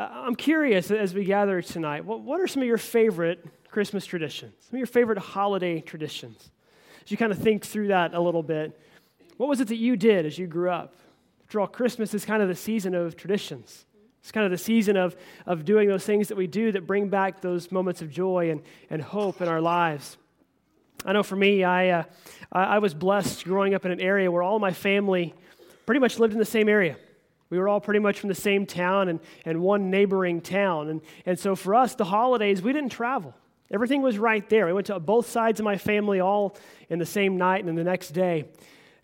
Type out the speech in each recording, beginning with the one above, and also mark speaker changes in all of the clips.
Speaker 1: Uh, I'm curious as we gather tonight, what, what are some of your favorite Christmas traditions? Some of your favorite holiday traditions? As you kind of think through that a little bit, what was it that you did as you grew up? After all, Christmas is kind of the season of traditions. It's kind of the season of, of doing those things that we do that bring back those moments of joy and, and hope in our lives. I know for me, I, uh, I was blessed growing up in an area where all my family pretty much lived in the same area. We were all pretty much from the same town and, and one neighboring town. And, and so for us, the holidays, we didn't travel. Everything was right there. We went to both sides of my family all in the same night and in the next day.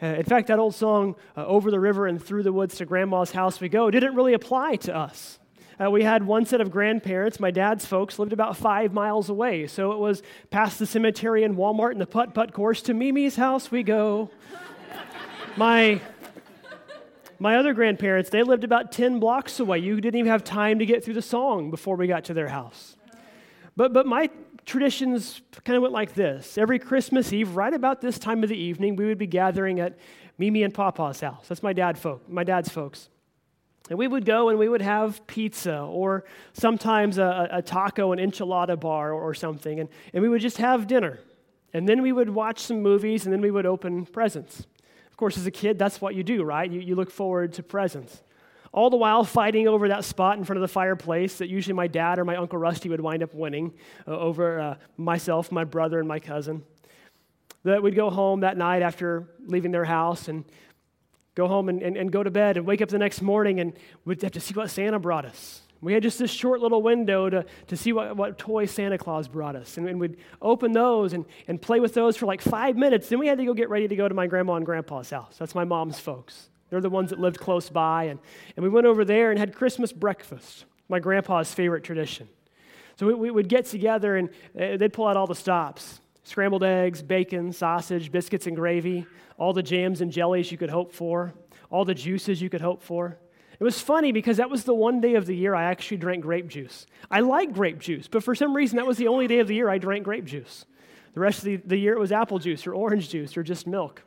Speaker 1: Uh, in fact, that old song, uh, Over the River and Through the Woods to Grandma's House We Go, didn't really apply to us. Uh, we had one set of grandparents. My dad's folks lived about five miles away. So it was past the cemetery and Walmart and the putt putt course to Mimi's house we go. my my other grandparents, they lived about 10 blocks away. You didn't even have time to get through the song before we got to their house. But, but my traditions kind of went like this. Every Christmas Eve, right about this time of the evening, we would be gathering at Mimi and Papa's house. That's my dad folk, my dad's folks. And we would go and we would have pizza or sometimes a, a taco and enchilada bar or, or something. And, and we would just have dinner. And then we would watch some movies and then we would open presents. Of course, as a kid, that's what you do, right? You, you look forward to presents. All the while fighting over that spot in front of the fireplace that usually my dad or my Uncle Rusty would wind up winning uh, over uh, myself, my brother, and my cousin. That we'd go home that night after leaving their house and go home and, and, and go to bed and wake up the next morning and we'd have to see what Santa brought us. We had just this short little window to, to see what, what toys Santa Claus brought us. And, and we'd open those and, and play with those for like five minutes. Then we had to go get ready to go to my grandma and grandpa's house. That's my mom's folks. They're the ones that lived close by. And, and we went over there and had Christmas breakfast, my grandpa's favorite tradition. So we, we would get together and uh, they'd pull out all the stops scrambled eggs, bacon, sausage, biscuits and gravy, all the jams and jellies you could hope for, all the juices you could hope for. It was funny because that was the one day of the year I actually drank grape juice. I like grape juice, but for some reason that was the only day of the year I drank grape juice. The rest of the, the year it was apple juice or orange juice or just milk.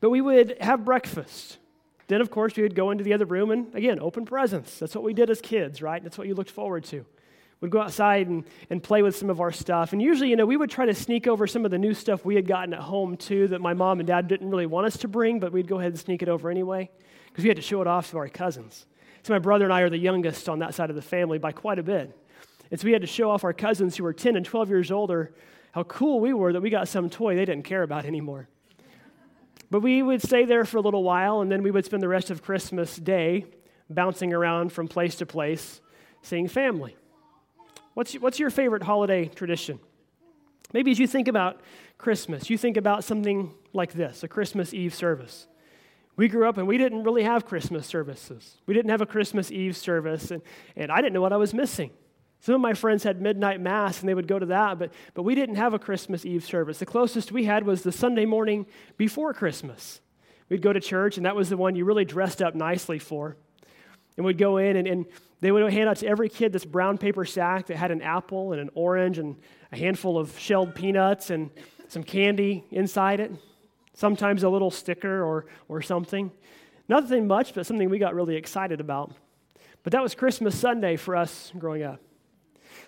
Speaker 1: But we would have breakfast. Then, of course, we would go into the other room and, again, open presents. That's what we did as kids, right? That's what you looked forward to. We'd go outside and, and play with some of our stuff. And usually, you know, we would try to sneak over some of the new stuff we had gotten at home, too, that my mom and dad didn't really want us to bring, but we'd go ahead and sneak it over anyway because we had to show it off to our cousins. So my brother and I are the youngest on that side of the family by quite a bit. And so we had to show off our cousins who were 10 and 12 years older how cool we were that we got some toy they didn't care about anymore. But we would stay there for a little while, and then we would spend the rest of Christmas Day bouncing around from place to place, seeing family. What's, what's your favorite holiday tradition? Maybe as you think about Christmas, you think about something like this a Christmas Eve service. We grew up and we didn't really have Christmas services. We didn't have a Christmas Eve service, and, and I didn't know what I was missing. Some of my friends had midnight mass and they would go to that, but, but we didn't have a Christmas Eve service. The closest we had was the Sunday morning before Christmas. We'd go to church, and that was the one you really dressed up nicely for. And we'd go in, and, and they would hand out to every kid this brown paper sack that had an apple and an orange and a handful of shelled peanuts and some candy inside it sometimes a little sticker or, or something. Nothing much, but something we got really excited about. But that was Christmas Sunday for us growing up.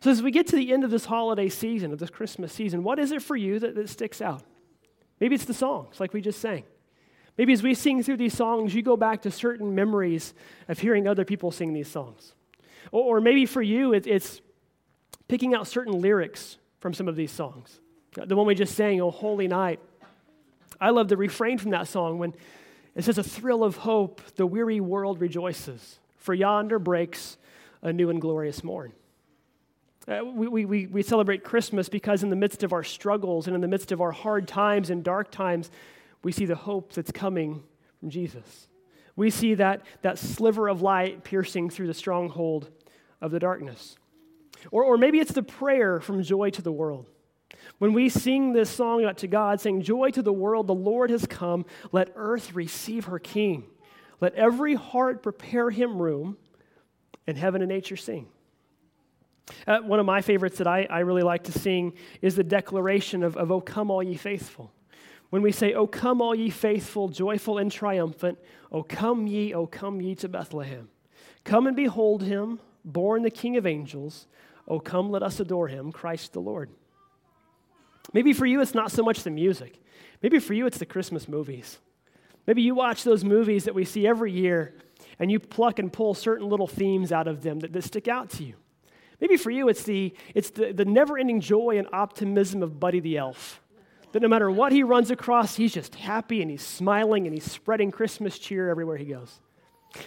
Speaker 1: So, as we get to the end of this holiday season, of this Christmas season, what is it for you that, that sticks out? Maybe it's the songs, like we just sang. Maybe as we sing through these songs, you go back to certain memories of hearing other people sing these songs. Or, or maybe for you, it, it's picking out certain lyrics from some of these songs. The one we just sang, Oh Holy Night, I love the refrain from that song when it says, A thrill of hope, the weary world rejoices, for yonder breaks a new and glorious morn. Uh, we, we, we celebrate Christmas because, in the midst of our struggles and in the midst of our hard times and dark times, we see the hope that's coming from Jesus. We see that, that sliver of light piercing through the stronghold of the darkness. Or, or maybe it's the prayer from joy to the world. When we sing this song out to God, saying, Joy to the world, the Lord has come, let earth receive her King. Let every heart prepare him room, and heaven and nature sing. Uh, one of my favorites that I, I really like to sing is the declaration of, of, O come, all ye faithful. When we say, O come, all ye faithful, joyful and triumphant, O come ye, O come ye to Bethlehem. Come and behold him, born the King of angels. Oh, come, let us adore him, Christ the Lord. Maybe for you, it's not so much the music. Maybe for you, it's the Christmas movies. Maybe you watch those movies that we see every year and you pluck and pull certain little themes out of them that, that stick out to you. Maybe for you, it's the, it's the, the never ending joy and optimism of Buddy the Elf. That no matter what he runs across, he's just happy and he's smiling and he's spreading Christmas cheer everywhere he goes.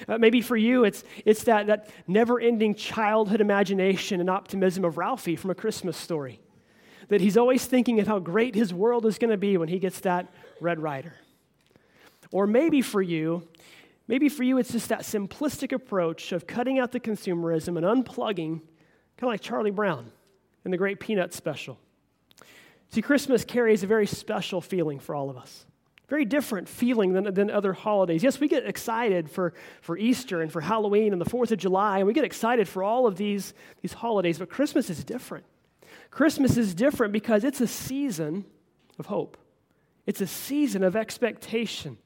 Speaker 1: Uh, maybe for you, it's, it's that, that never ending childhood imagination and optimism of Ralphie from a Christmas story. That he's always thinking of how great his world is going to be when he gets that Red Ryder. Or maybe for you, maybe for you, it's just that simplistic approach of cutting out the consumerism and unplugging, kind of like Charlie Brown in the Great Peanut Special. See, Christmas carries a very special feeling for all of us. Very different feeling than, than other holidays. Yes, we get excited for, for Easter and for Halloween and the 4th of July, and we get excited for all of these, these holidays, but Christmas is different. Christmas is different because it's a season of hope, it's a season of expectation.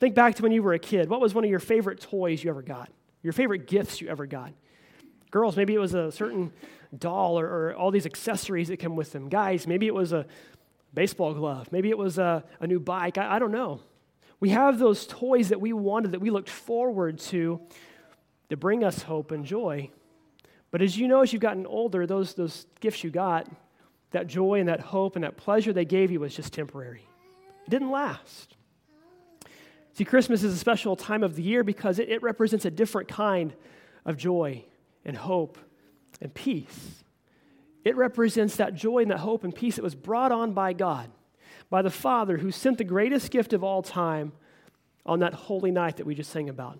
Speaker 1: Think back to when you were a kid. What was one of your favorite toys you ever got? Your favorite gifts you ever got? Girls, maybe it was a certain doll or, or all these accessories that come with them. Guys, maybe it was a baseball glove. Maybe it was a, a new bike. I, I don't know. We have those toys that we wanted, that we looked forward to, to bring us hope and joy. But as you know, as you've gotten older, those, those gifts you got, that joy and that hope and that pleasure they gave you was just temporary. It didn't last. See, Christmas is a special time of the year because it, it represents a different kind of joy and hope and peace. It represents that joy and that hope and peace that was brought on by God, by the Father who sent the greatest gift of all time on that holy night that we just sang about.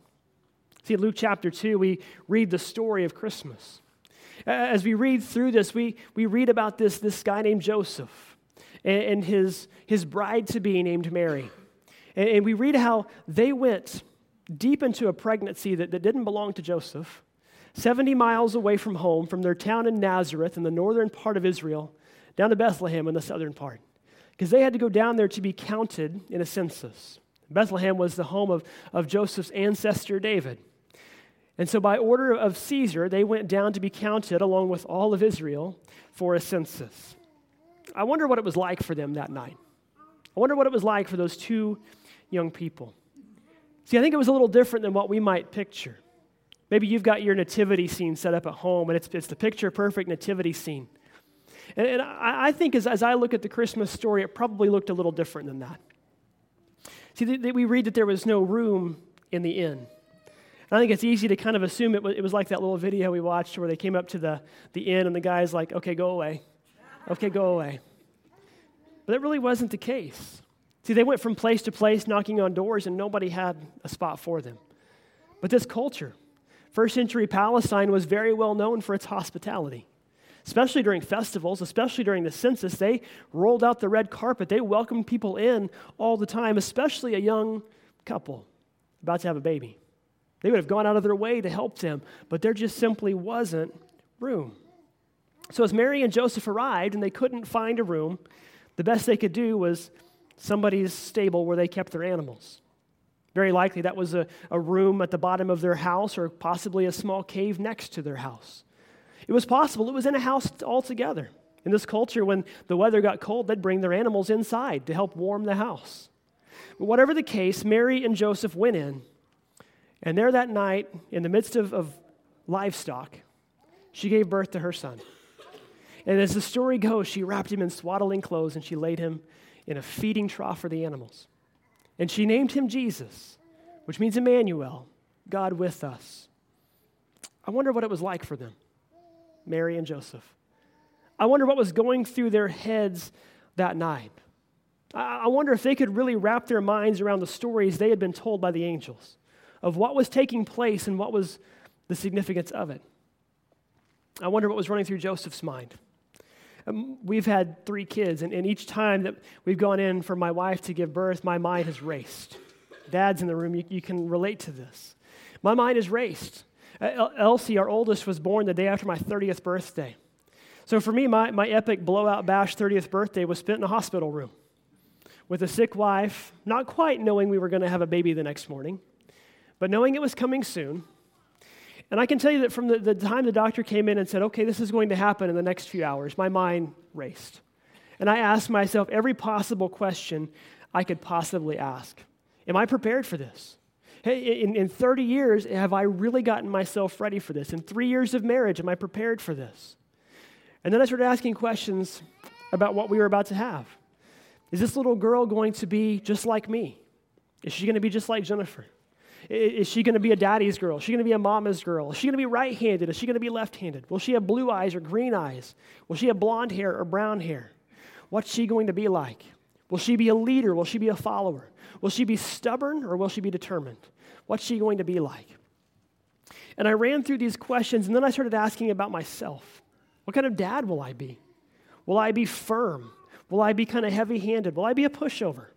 Speaker 1: See, Luke chapter 2, we read the story of Christmas. As we read through this, we, we read about this, this guy named Joseph and, and his, his bride to be named Mary. And, and we read how they went deep into a pregnancy that, that didn't belong to Joseph 70 miles away from home, from their town in Nazareth in the northern part of Israel, down to Bethlehem in the southern part. Because they had to go down there to be counted in a census. Bethlehem was the home of, of Joseph's ancestor David. And so, by order of Caesar, they went down to be counted along with all of Israel for a census. I wonder what it was like for them that night. I wonder what it was like for those two young people. See, I think it was a little different than what we might picture. Maybe you've got your nativity scene set up at home, and it's, it's the picture perfect nativity scene. And, and I, I, think as, as I look at the Christmas story, it probably looked a little different than that. See, th- th- we read that there was no room in the inn. And I think it's easy to kind of assume it was, it was like that little video we watched where they came up to the, the inn, and the guy's like, okay, go away. Okay, go away. But that really wasn't the case. See, they went from place to place knocking on doors, and nobody had a spot for them. But this culture, First century Palestine was very well known for its hospitality. Especially during festivals, especially during the census, they rolled out the red carpet. They welcomed people in all the time, especially a young couple about to have a baby. They would have gone out of their way to help them, but there just simply wasn't room. So, as Mary and Joseph arrived and they couldn't find a room, the best they could do was somebody's stable where they kept their animals. Very likely that was a, a room at the bottom of their house or possibly a small cave next to their house. It was possible it was in a house altogether. In this culture, when the weather got cold, they'd bring their animals inside to help warm the house. But whatever the case, Mary and Joseph went in, and there that night, in the midst of, of livestock, she gave birth to her son. And as the story goes, she wrapped him in swaddling clothes and she laid him in a feeding trough for the animals. And she named him Jesus, which means Emmanuel, God with us. I wonder what it was like for them, Mary and Joseph. I wonder what was going through their heads that night. I wonder if they could really wrap their minds around the stories they had been told by the angels of what was taking place and what was the significance of it. I wonder what was running through Joseph's mind. Um, we've had three kids, and, and each time that we've gone in for my wife to give birth, my mind has raced. Dad's in the room, you, you can relate to this. My mind has raced. Elsie, our oldest, was born the day after my 30th birthday. So for me, my, my epic blowout bash 30th birthday was spent in a hospital room with a sick wife, not quite knowing we were going to have a baby the next morning, but knowing it was coming soon. And I can tell you that from the, the time the doctor came in and said, okay, this is going to happen in the next few hours, my mind raced. And I asked myself every possible question I could possibly ask. Am I prepared for this? Hey, in, in 30 years, have I really gotten myself ready for this? In three years of marriage, am I prepared for this? And then I started asking questions about what we were about to have. Is this little girl going to be just like me? Is she going to be just like Jennifer? Is she going to be a daddy's girl? Is she going to be a mama's girl? Is she going to be right handed? Is she going to be left handed? Will she have blue eyes or green eyes? Will she have blonde hair or brown hair? What's she going to be like? Will she be a leader? Will she be a follower? Will she be stubborn or will she be determined? What's she going to be like? And I ran through these questions and then I started asking about myself. What kind of dad will I be? Will I be firm? Will I be kind of heavy handed? Will I be a pushover?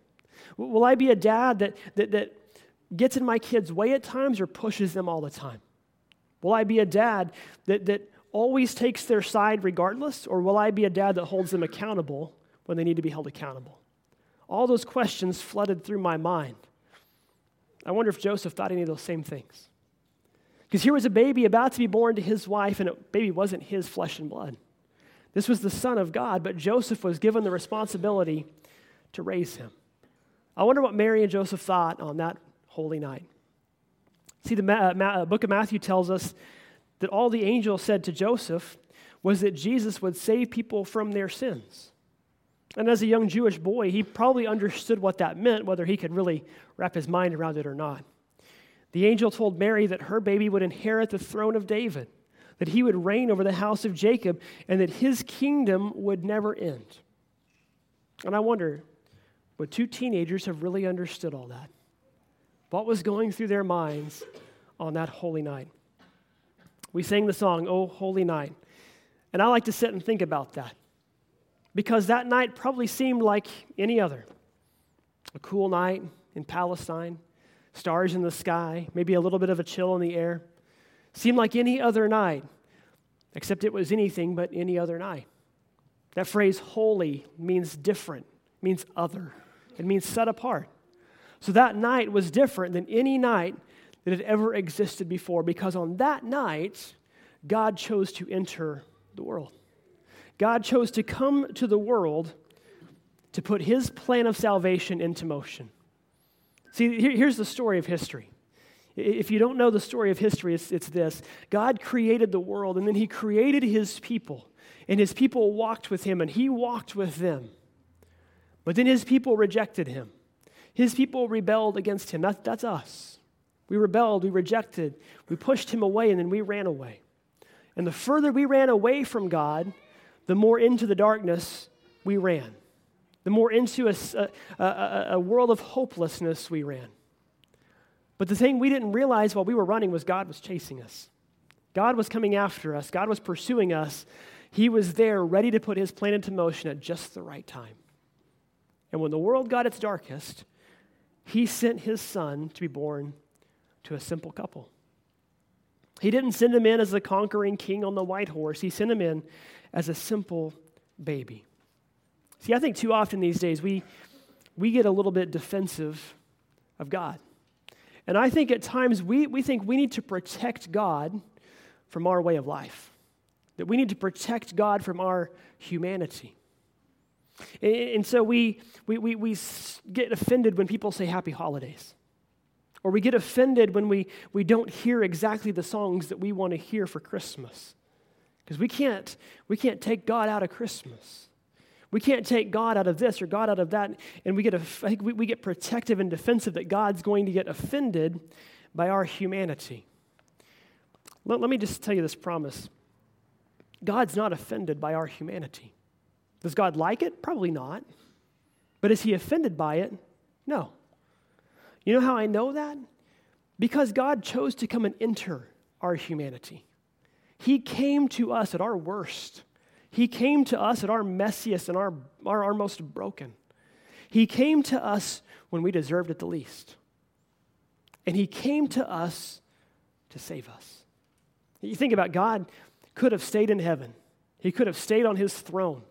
Speaker 1: Will I be a dad that, that, that gets in my kids' way at times or pushes them all the time? Will I be a dad that, that always takes their side regardless, or will I be a dad that holds them accountable when they need to be held accountable? All those questions flooded through my mind. I wonder if Joseph thought any of those same things. Because here was a baby about to be born to his wife, and a baby wasn't his flesh and blood. This was the Son of God, but Joseph was given the responsibility to raise him. I wonder what Mary and Joseph thought on that holy night. See, the Ma- Ma- uh, book of Matthew tells us that all the angel said to Joseph was that Jesus would save people from their sins. And as a young Jewish boy, he probably understood what that meant, whether he could really wrap his mind around it or not. The angel told Mary that her baby would inherit the throne of David, that he would reign over the house of Jacob, and that his kingdom would never end. And I wonder, would two teenagers have really understood all that? What was going through their minds on that holy night? We sang the song, Oh Holy Night. And I like to sit and think about that because that night probably seemed like any other. A cool night in Palestine, stars in the sky, maybe a little bit of a chill in the air. Seemed like any other night, except it was anything but any other night. That phrase holy means different, means other, it means set apart. So that night was different than any night that had ever existed before because on that night, God chose to enter the world. God chose to come to the world to put his plan of salvation into motion. See, here's the story of history. If you don't know the story of history, it's, it's, this God created the world, and then he created his people, and his people walked with him, and he walked with them. But then his people rejected him. His people rebelled against him. That, that's us. We rebelled, we rejected, we pushed him away, and then we ran away. And the further we ran away from God, the more into the darkness we ran, the more into a, a, a, a world of hopelessness we ran. But the thing we didn't realize while we were running was God was chasing us. God was coming after us, God was pursuing us. He was there ready to put his plan into motion at just the right time. And when the world got its darkest, he sent his son to be born to a simple couple. He didn't send him in as the conquering king on the white horse, he sent him in as a simple baby. See, I think too often these days we, we get a little bit defensive of God. And I think at times we, we think we need to protect God from our way of life, that we need to protect God from our humanity. And so we, we, we, we get offended when people say happy holidays. Or we get offended when we, we don't hear exactly the songs that we want to hear for Christmas. Because we can't, we can't take God out of Christmas. We can't take God out of this or God out of that. And we get, a, we, we get protective and defensive that God's going to get offended by our humanity. Let, let me just tell you this promise God's not offended by our humanity. Does God like it? Probably not. But is he offended by it? No. You know how I know that? Because God chose to come and enter our humanity. He came to us at our worst. He came to us at our messiest and our, our, our most broken. He came to us when we deserved it the least. And He came to us to save us. You think about God could have stayed in heaven. He could have stayed on his throne.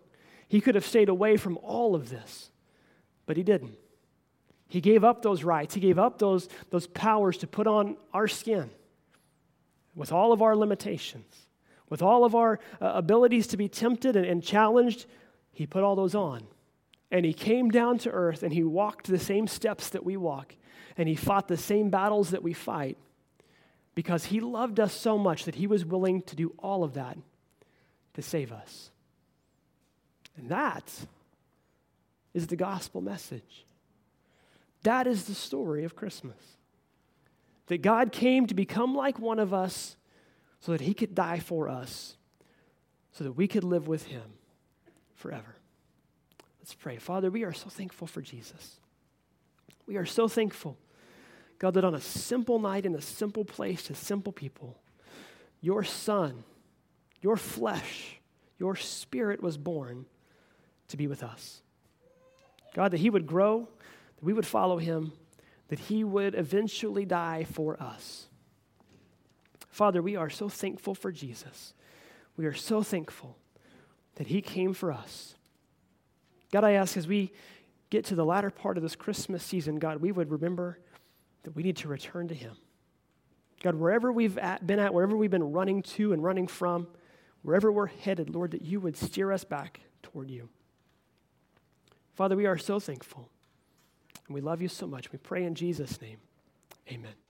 Speaker 1: He could have stayed away from all of this, but he didn't. He gave up those rights, he gave up those, those powers to put on our skin. with all of our limitations, with all of our uh, abilities to be tempted and, and challenged, he put all those on. And he came down to earth and he walked the same steps that we walk and he fought the same battles that we fight because he loved us so much that he was willing to do all of that to save us. And that is the gospel message. That is the story of Christmas. That God came to become like one of us so that he could die for us, so that we could live with him forever. Let's pray. Father, we are so thankful for Jesus. We are so thankful, God, that on a simple night in a simple place to simple people, your Son, your flesh, your spirit was born to be with us. God, that He would grow, that we would follow Him, that He would eventually die for us. Father, we are so thankful for Jesus. We are so thankful that He came for us. God, I ask as we get to the latter part of this Christmas season, God, we would remember that we need to return to Him. God, wherever we've at, been at, wherever we've been running to and running from, wherever we're headed, Lord, that you would steer us back toward you. Father, we are so thankful. And we love you so much. We pray in Jesus' name. Amen.